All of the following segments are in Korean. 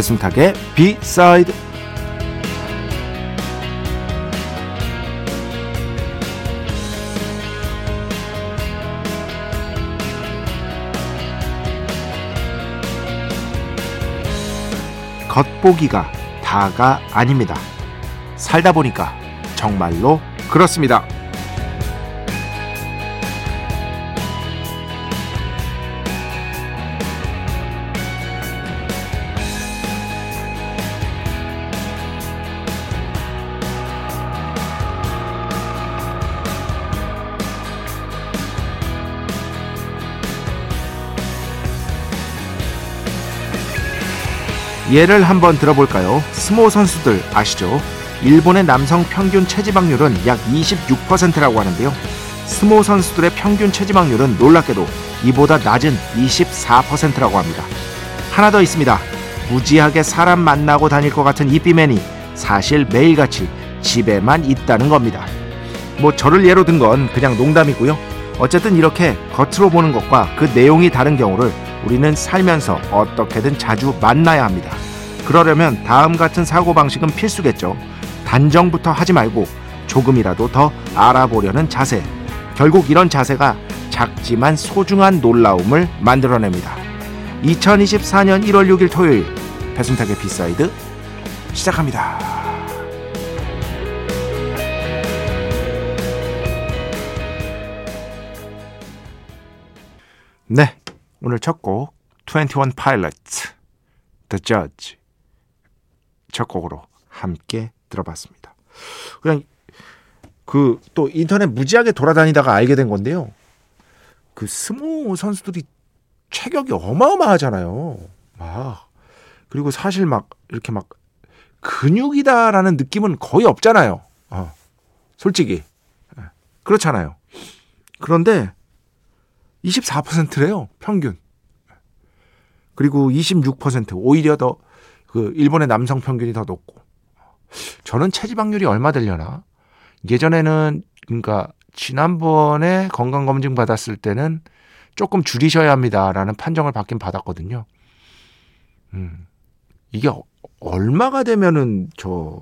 배순탁의 비사이드 겉보기가 다가 아닙니다. 살다 보니까 정말로 그렇습니다. 예를 한번 들어볼까요? 스모 선수들 아시죠? 일본의 남성 평균 체지방률은 약 26%라고 하는데요. 스모 선수들의 평균 체지방률은 놀랍게도 이보다 낮은 24%라고 합니다. 하나 더 있습니다. 무지하게 사람 만나고 다닐 것 같은 이삐맨이 사실 매일같이 집에만 있다는 겁니다. 뭐 저를 예로 든 건 그냥 농담이고요. 어쨌든 이렇게 겉으로 보는 것과 그 내용이 다른 경우를 우리는 살면서 어떻게든 자주 만나야 합니다. 그러려면 다음 같은 사고방식은 필수겠죠. 단정부터 하지 말고 조금이라도 더 알아보려는 자세. 결국 이런 자세가 작지만 소중한 놀라움을 만들어냅니다. 2024년 1월 6일 토요일 배순탁의 B side 시작합니다. 네, 오늘 첫 곡 21 Pilots The Judge 첫 곡으로 함께 들어봤습니다. 그냥 그 또 인터넷 무지하게 돌아다니다가 알게 된 건데요. 그 스모 선수들이 체격이 어마어마하잖아요. 막 그리고 사실 막 이렇게 막 근육이다라는 느낌은 거의 없잖아요. 어, 솔직히 예, 그렇잖아요. 그런데 24%래요 평균. 그리고 26% 오히려 더 그 일본의 남성 평균이 더 높고. 저는 체지방률이 얼마 되려나? 예전에는 그러니까 지난번에 건강 검진 받았을 때는 조금 줄이셔야 합니다라는 판정을 받긴 받았거든요. 음. 이게 얼마가 되면은 저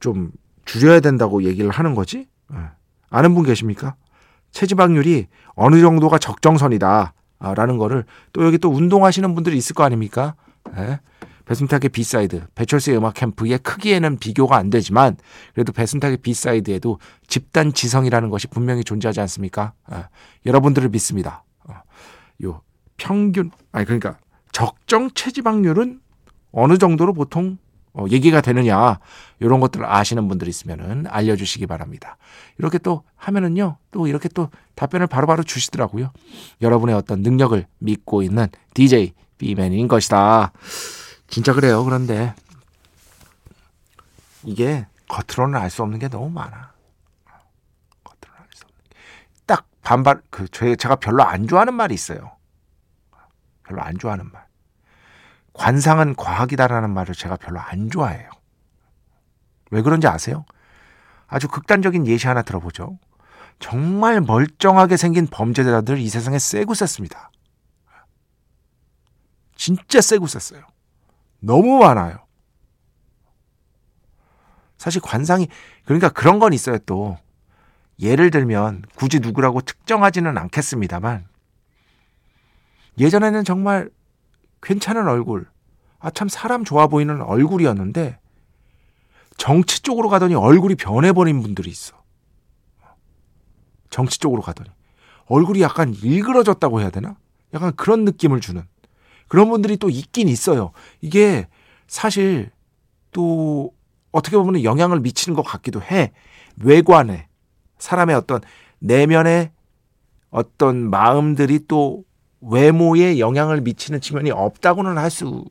좀 줄여야 된다고 얘기를 하는 거지? 예. 아는 분 계십니까? 체지방률이 어느 정도가 적정선이다. 라는 거를 또 여기 또 운동하시는 분들이 있을 거 아닙니까? 예? 배순탁의 B side, 배철수의 음악 캠프의 크기에는 비교가 안 되지만 그래도 배순탁의 B side에도 집단 지성이라는 것이 분명히 존재하지 않습니까? 예. 여러분들을 믿습니다. 어. 요 평균 아니 그러니까 적정 체지방률은 어느 정도로 보통 어, 얘기가 되느냐 이런 것들을 아시는 분들이 있으면은 알려주시기 바랍니다. 이렇게 또 하면은요 또 이렇게 또 답변을 바로바로 주시더라고요. 여러분의 어떤 능력을 믿고 있는 DJ 비맨인 것이다. 진짜 그래요. 그런데 이게 겉으로는 알 수 없는 게 너무 많아. 겉으로는 알 수 없는 게. 딱 반발 그 제가 별로 안 좋아하는 말이 있어요. 별로 안 좋아하는 말. 관상은 과학이다라는 말을 제가 별로 안 좋아해요. 왜 그런지 아세요? 아주 극단적인 예시 하나 들어보죠. 정말 멀쩡하게 생긴 범죄자들 이 세상에 세고 셌습니다. 진짜 세고 셌어요. 너무 많아요. 사실 관상이 그러니까 그런 건 있어요 또 예를 들면 굳이 누구라고 특정하지는 않겠습니다만 예전에는 정말 괜찮은 얼굴. 아 참 사람 좋아 보이는 얼굴이었는데 정치 쪽으로 가더니 얼굴이 변해버린 분들이 있어. 정치 쪽으로 가더니. 얼굴이 약간 일그러졌다고 해야 되나? 약간 그런 느낌을 주는. 그런 분들이 또 있긴 있어요. 이게 사실 또 어떻게 보면 영향을 미치는 것 같기도 해. 외관에. 사람의 어떤 내면의 어떤 마음들이 또 외모에 영향을 미치는 측면이 없다고는 할 수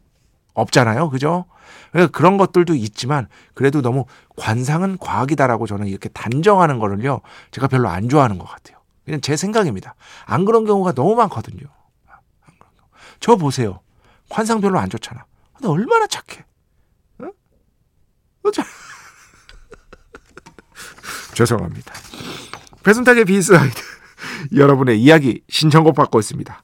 없잖아요. 그죠? 그러니까 그런 것들도 있지만 그래도 너무 관상은 과학이다라고 저는 이렇게 단정하는 거를요. 제가 별로 안 좋아하는 것 같아요. 그냥 제 생각입니다. 안 그런 경우가 너무 많거든요. 저 보세요. 관상 별로 안 좋잖아. 근데 얼마나 착해. 응? 어쩌... 죄송합니다. 배순탁의 B side 여러분의 이야기 신청곡 받고 있습니다.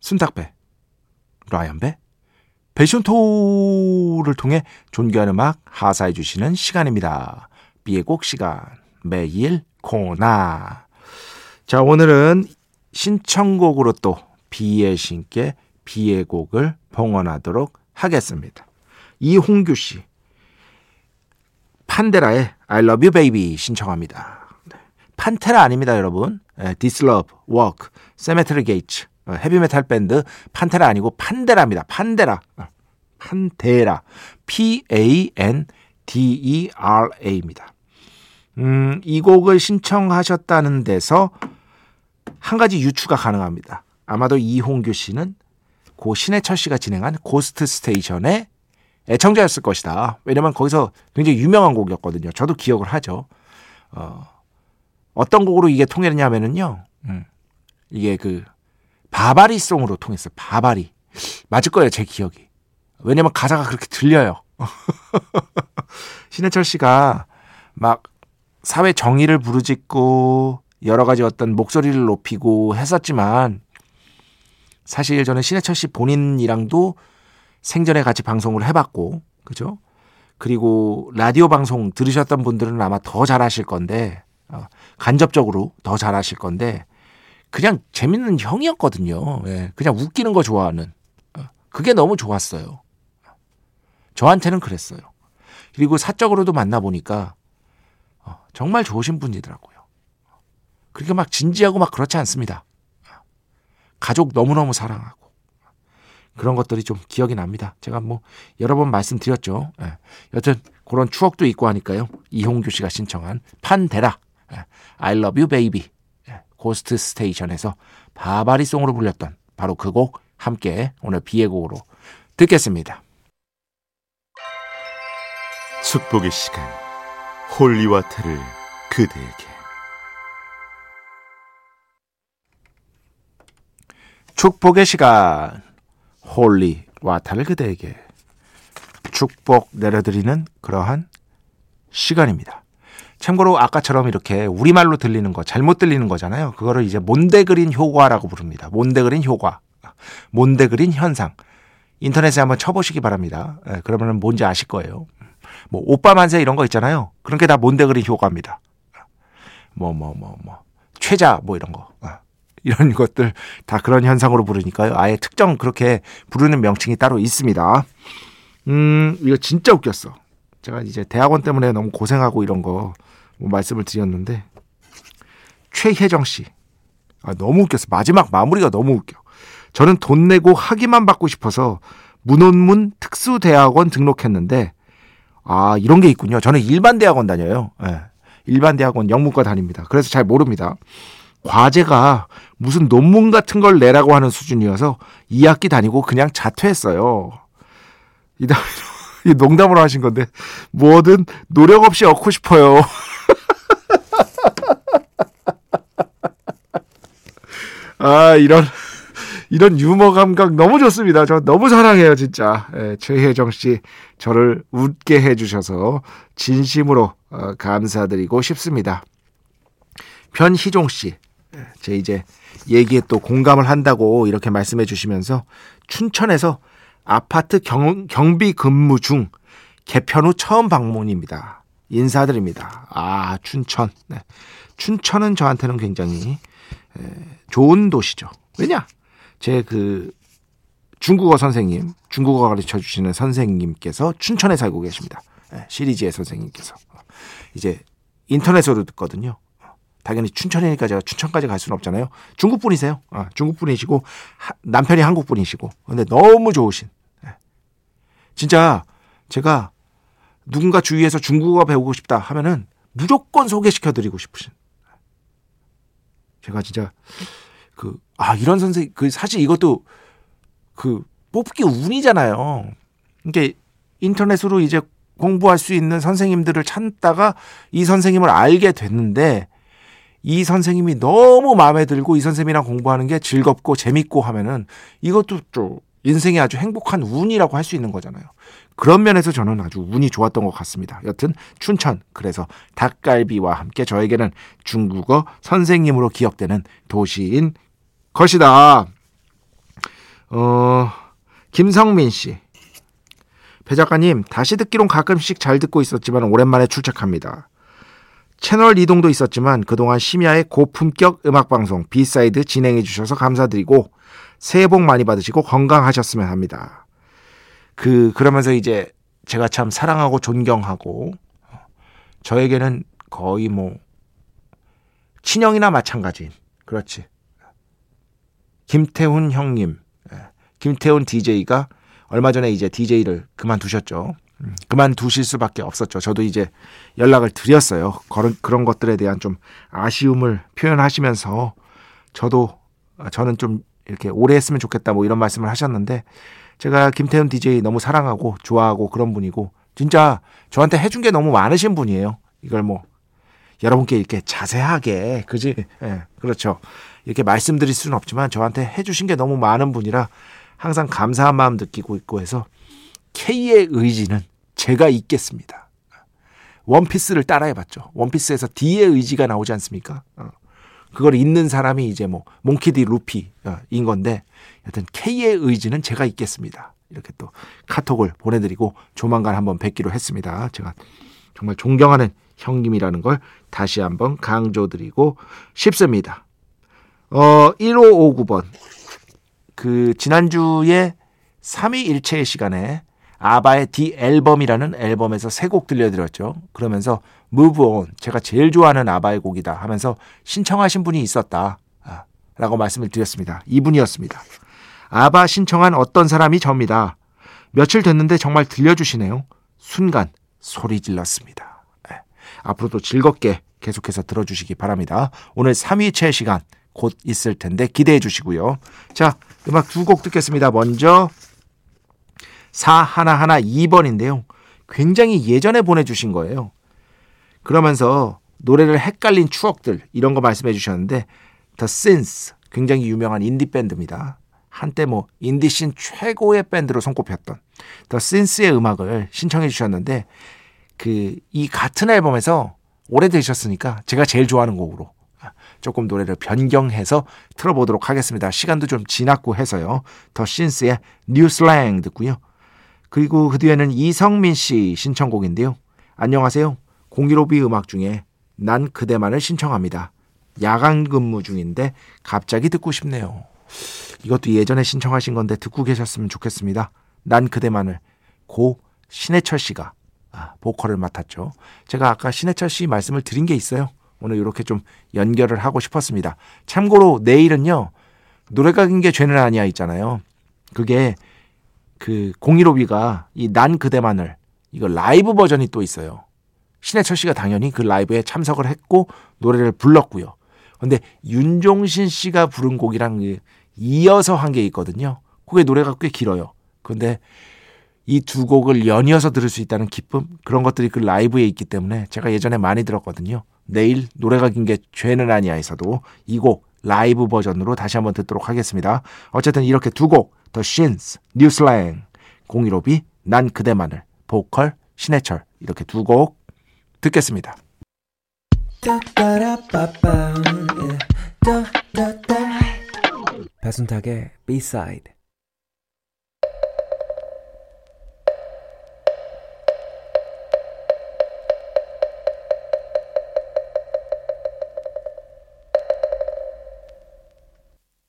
순탁배, 라이언배, 배션토를 통해 존귀한 음악 하사해 주시는 시간입니다. B의 곡 시간 매일 코나 자 오늘은 신청곡으로 또 B의 신께 B의 곡을 봉헌하도록 하겠습니다. 이홍규 씨 판데라의 I Love You Baby 신청합니다. 네. 판테라 아닙니다, 여러분. Love, Walk, Cemetery Gates, 헤비메탈 밴드 판테라 아니고 판데라입니다. 판데라, 어, 판데라, P-A-N-D-E-R-A입니다. 음, 이 곡을 신청하셨다는 데서 한 가지 유추가 가능합니다. 아마도 이홍규 씨는 고 신해철 씨가 진행한 Ghost Station의 애청자였을 것이다. 왜냐면 거기서 굉장히 유명한 곡이었거든요. 저도 기억을 하죠. 어, 어떤 곡으로 이게 통했냐면은요. 음, 이게 그 바바리송으로 통했어요. 바바리. 맞을 거예요, 제 기억이. 왜냐면 가사가 그렇게 들려요. 신해철 씨가 막 사회 정의를 부르짖고 여러 가지 어떤 목소리를 높이고 했었지만 사실 저는 신해철 씨 본인이랑도 생전에 같이 방송을 해봤고 그죠? 그리고 라디오 방송 들으셨던 분들은 아마 더 잘하실 건데 어, 간접적으로 더 잘하실 건데 그냥 재밌는 형이었거든요. 예, 그냥 웃기는 거 좋아하는 어, 그게 너무 좋았어요. 저한테는 그랬어요. 그리고 사적으로도 만나 보니까 어, 정말 좋으신 분이더라고요. 그렇게 막 진지하고 막 그렇지 않습니다. 가족 너무너무 사랑하고 그런 것들이 좀 기억이 납니다. 제가 뭐 여러 번 말씀드렸죠. 예. 여튼 그런 추억도 있고 하니까요. 이홍규 씨가 신청한 판데라 예. I love you baby 예. Ghost Station에서 바바리송으로 불렸던 바로 그 곡 함께 오늘 B의 곡으로 듣겠습니다. 축복의 시간 holy water를 그대에게 축복의 시간 holy water를 그대에게 축복 내려드리는 그러한 시간입니다. 참고로 아까처럼 이렇게 우리말로 들리는 거 잘못 들리는 거잖아요. 그거를 이제 mondegreen 효과라고 부릅니다. mondegreen 효과, mondegreen 현상. 인터넷에 한번 쳐보시기 바랍니다. 예, 그러면 뭔지 아실 거예요. 뭐 오빠 만세 이런 거 있잖아요. 그런 게 다 mondegreen 효과입니다. 뭐 뭐 뭐 뭐 최자 뭐 이런 거. 어. 이런 것들 다 그런 현상으로 부르니까요. 아예 특정 그렇게 부르는 명칭이 따로 있습니다. 음, 이거 진짜 웃겼어. 제가 이제 대학원 때문에 너무 고생하고 이런 거 뭐 말씀을 드렸는데 최혜정 씨. 아, 너무 웃겼어. 마지막 마무리가 너무 웃겨. 저는 돈 내고 학위만 받고 싶어서 문혼문 특수대학원 등록했는데 아 이런 게 있군요. 저는 일반 대학원 다녀요. 네. 일반 대학원 영문과 다닙니다. 그래서 잘 모릅니다. 과제가 무슨 논문 같은 걸 내라고 하는 수준이어서 2학기 다니고 그냥 자퇴했어요. 이 다음에 농담으로 하신 건데 뭐든 노력 없이 얻고 싶어요. 아 이런 이런 유머 감각 너무 좋습니다. 저 너무 사랑해요, 진짜. 예, 최혜정 씨 저를 웃게 해주셔서 진심으로 어, 감사드리고 싶습니다. 변희종 씨, 예, 제 이제 얘기에 또 공감을 한다고 이렇게 말씀해 주시면서 춘천에서 아파트 경, 경비 근무 중 개편 후 처음 방문입니다. 인사드립니다. 아, 춘천. 네. 춘천은 저한테는 굉장히 에, 좋은 도시죠. 왜냐? 제 그 중국어 선생님, 중국어 가르쳐 주시는 선생님께서 춘천에 살고 계십니다. 네, 시리즈의 선생님께서. 이제 인터넷으로 듣거든요. 당연히 춘천이니까 제가 춘천까지 갈 수는 없잖아요. 중국 분이세요. 아, 중국 분이시고 하, 남편이 한국 분이시고. 근데 너무 좋으신. 네. 진짜 제가 누군가 주위에서 중국어 배우고 싶다 하면은 무조건 소개시켜 드리고 싶으신. 제가 진짜 그 아 이런 선생 그 사실 이것도 그 뽑기 운이잖아요. 그러니까 인터넷으로 이제 공부할 수 있는 선생님들을 찾다가 이 선생님을 알게 됐는데 이 선생님이 너무 마음에 들고 이 선생님이랑 공부하는 게 즐겁고 재밌고 하면은 이것도 좀 인생의 아주 행복한 운이라고 할 수 있는 거잖아요. 그런 면에서 저는 아주 운이 좋았던 것 같습니다. 여튼 춘천 그래서 닭갈비와 함께 저에게는 중국어 선생님으로 기억되는 도시인 것이다. 어, 김성민 씨. 배 작가님, 다시 듣기론 가끔씩 잘 듣고 있었지만 오랜만에 출첵합니다. 채널 이동도 있었지만 그동안 심야의 고품격 음악방송 B side 진행해 주셔서 감사드리고 새해 복 많이 받으시고 건강하셨으면 합니다. 그 그러면서 이제 제가 참 사랑하고 존경하고 저에게는 거의 뭐 친형이나 마찬가지인 그렇지. 김태훈 형님, 예, 김태훈 DJ가 얼마 전에 이제 DJ를 그만두셨죠. 음, 그만두실 수밖에 없었죠. 저도 이제 연락을 드렸어요. 그런, 그런 것들에 대한 좀 아쉬움을 표현하시면서 저도 저는 좀 이렇게 오래 했으면 좋겠다 뭐 이런 말씀을 하셨는데 제가 김태훈 DJ 너무 사랑하고 좋아하고 그런 분이고 진짜 저한테 해준 게 너무 많으신 분이에요. 이걸 뭐 여러분께 이렇게 자세하게 그지? 예, 그렇죠. 이렇게 말씀드릴 수는 없지만 저한테 해주신 게 너무 많은 분이라 항상 감사한 마음 느끼고 있고 해서 K의 의지는 제가 있겠습니다. 원피스를 따라해봤죠. 원피스에서 D의 의지가 나오지 않습니까? 어. 그걸 잊는 사람이 이제 뭐 몽키디 루피인 건데 여튼 K의 의지는 제가 있겠습니다. 이렇게 또 카톡을 보내드리고 조만간 한번 뵙기로 했습니다. 제가 정말 존경하는 형님이라는 걸 다시 한번 강조드리고 싶습니다. 어, 1559번. 그, 지난주에 3위 일체의 시간에 아바의 디 앨범이라는 앨범에서 세 곡 들려드렸죠. 그러면서 Move On, 제가 제일 좋아하는 아바의 곡이다 하면서 신청하신 분이 있었다. 아, 라고 말씀을 드렸습니다. 이분이었습니다. 아바 신청한 어떤 사람이 접니다. 며칠 됐는데 정말 들려주시네요. 순간 소리 질렀습니다. 네. 앞으로도 즐겁게 계속해서 들어주시기 바랍니다. 오늘 3위체 시간 곧 있을 텐데 기대해 주시고요. 자, 음악 두 곡 듣겠습니다. 먼저 4112 2번인데요. 굉장히 예전에 보내주신 거예요. 그러면서 노래를 헷갈린 추억들 이런 거 말씀해 주셨는데 The Shins 굉장히 유명한 인디 밴드입니다. 한때 뭐 인디씬 최고의 밴드로 손꼽혔던 The Shins의 음악을 신청해 주셨는데 그 이 같은 앨범에서 오래되셨으니까 제가 제일 좋아하는 곡으로 조금 노래를 변경해서 틀어보도록 하겠습니다. 시간도 좀 지났고 해서요. The Shins의 New Slang 듣고요. 그리고 그 뒤에는 이성민 씨 신청곡인데요. 안녕하세요. 015B 음악 중에 난 그대만을 신청합니다. 야간 근무 중인데 갑자기 듣고 싶네요. 이것도 예전에 신청하신 건데 듣고 계셨으면 좋겠습니다. 난 그대만을 고 신해철 씨가 아, 보컬을 맡았죠. 제가 아까 신해철 씨 말씀을 드린 게 있어요. 오늘 이렇게 좀 연결을 하고 싶었습니다. 참고로 내일은요. 노래가 긴 게 죄는 아니야 있잖아요. 그게 그 공일오비가 이 난 그대만을 이거 라이브 버전이 또 있어요. 신해철 씨가 당연히 그 라이브에 참석을 했고 노래를 불렀고요. 근데 윤종신 씨가 부른 곡이랑 이어서 한 게 있거든요. 그게 노래가 꽤 길어요. 근데 이 두 곡을 연이어서 들을 수 있다는 기쁨 그런 것들이 그 라이브에 있기 때문에 제가 예전에 많이 들었거든요. 내일 노래가 긴 게 죄는 아니야에서도 이 곡 라이브 버전으로 다시 한번 듣도록 하겠습니다. 어쨌든 이렇게 두 곡, The Shins, New Slang, 015B, 난 그대만을, 보컬, 신해철 이렇게 두 곡 듣겠습니다. 배순탁의 B-side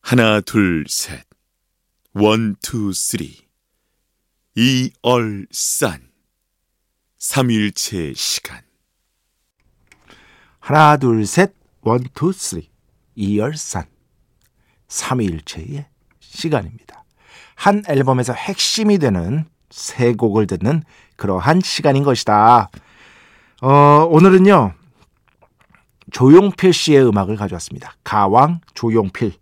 하나 둘 셋. one, two, three. 一二三. 삼위일체 시간. 하나, 둘, 셋, one, two, three. 一二三. 삼위일체의 시간입니다. 한 앨범에서 핵심이 되는 세 곡을 듣는 그러한 시간인 것이다. 어, 오늘은요, 조용필 씨의 음악을 가져왔습니다. 가왕 조용필.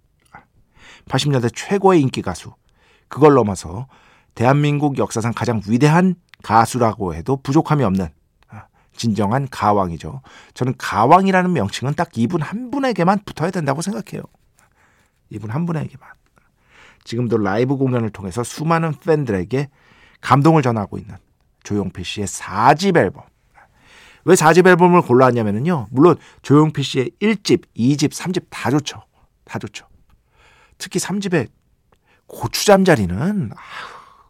80년대 최고의 인기 가수. 그걸 넘어서 대한민국 역사상 가장 위대한 가수라고 해도 부족함이 없는 아, 진정한 가왕이죠. 저는 가왕이라는 명칭은 딱 이분 한 분에게만 붙어야 된다고 생각해요. 이분 한 분에게만. 지금도 라이브 공연을 통해서 수많은 팬들에게 감동을 전하고 있는 조용필 씨의 4집 앨범. 왜 4집 앨범을 골라왔냐면요. 물론 조용필 씨의 1집, 2집, 3집 다 좋죠. 다 좋죠. 특히 3집의 고추 잠자리는 아,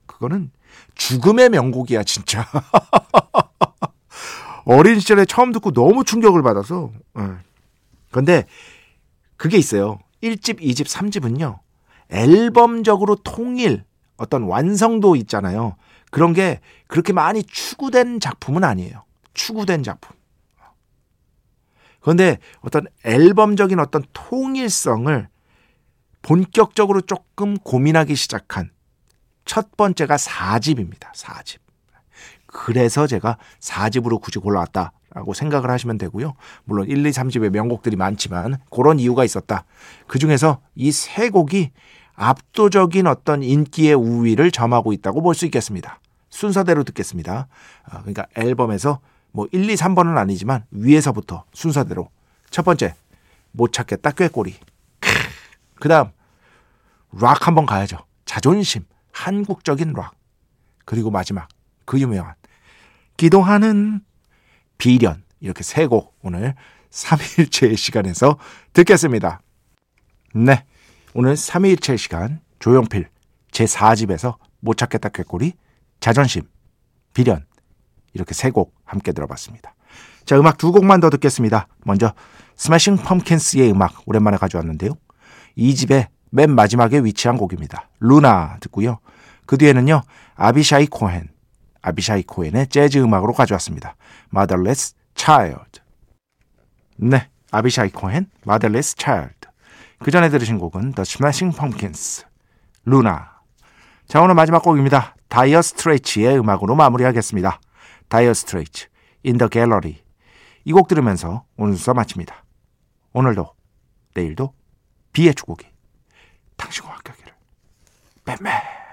그거는 죽음의 명곡이야 진짜. 어린 시절에 처음 듣고 너무 충격을 받아서. 그런데 예. 그게 있어요. 1집, 2집, 3집은요. 앨범적으로 통일 어떤 완성도 있잖아요. 그런 게 그렇게 많이 추구된 작품은 아니에요. 추구된 작품. 그런데 어떤 앨범적인 어떤 통일성을 본격적으로 조금 고민하기 시작한 첫 번째가 4집입니다. 4집. 그래서 제가 4집으로 굳이 골라왔다 라고 생각을 하시면 되고요. 물론 1, 2, 3집의 명곡들이 많지만 그런 이유가 있었다. 그 중에서 이 세 곡이 압도적인 어떤 인기의 우위를 점하고 있다고 볼 수 있겠습니다. 순서대로 듣겠습니다. 아, 그러니까 앨범에서 뭐 1, 2, 3번은 아니지만 위에서부터 순서대로 첫 번째 못 찾겠다 꾀꼬리 그 다음, 락 한번 가야죠. 자존심, 한국적인 락. 그리고 마지막, 그 유명한, 기도하는 비련. 이렇게 세 곡 오늘 3일째 시간에서 듣겠습니다. 네. 오늘 3일째 시간, 조용필 제4집에서 못 찾겠다 꾀꼬리, 자존심, 비련. 이렇게 세 곡 함께 들어봤습니다. 자, 음악 두 곡만 더 듣겠습니다. 먼저, 스매싱 펌킨스의 음악 오랜만에 가져왔는데요. 이집의 맨 마지막에 위치한 곡입니다. 루나 듣고요. 그 뒤에는요. 아비샤이 코헨, 아비샤이 코헨의 재즈 음악으로 가져왔습니다. Motherless Child. 네, 아비샤이 코헨, Motherless Child. 그 전에 들으신 곡은 The Smashing Pumpkins, Luna. 자, 오늘 마지막 곡입니다. Dire Straits의 음악으로 마무리하겠습니다. Dire Straits, In the Gallery. 이 곡 들으면서 오늘 수사 마칩니다. 오늘도, 내일도 B의 축복이 당신과 함께하기를. 뱀매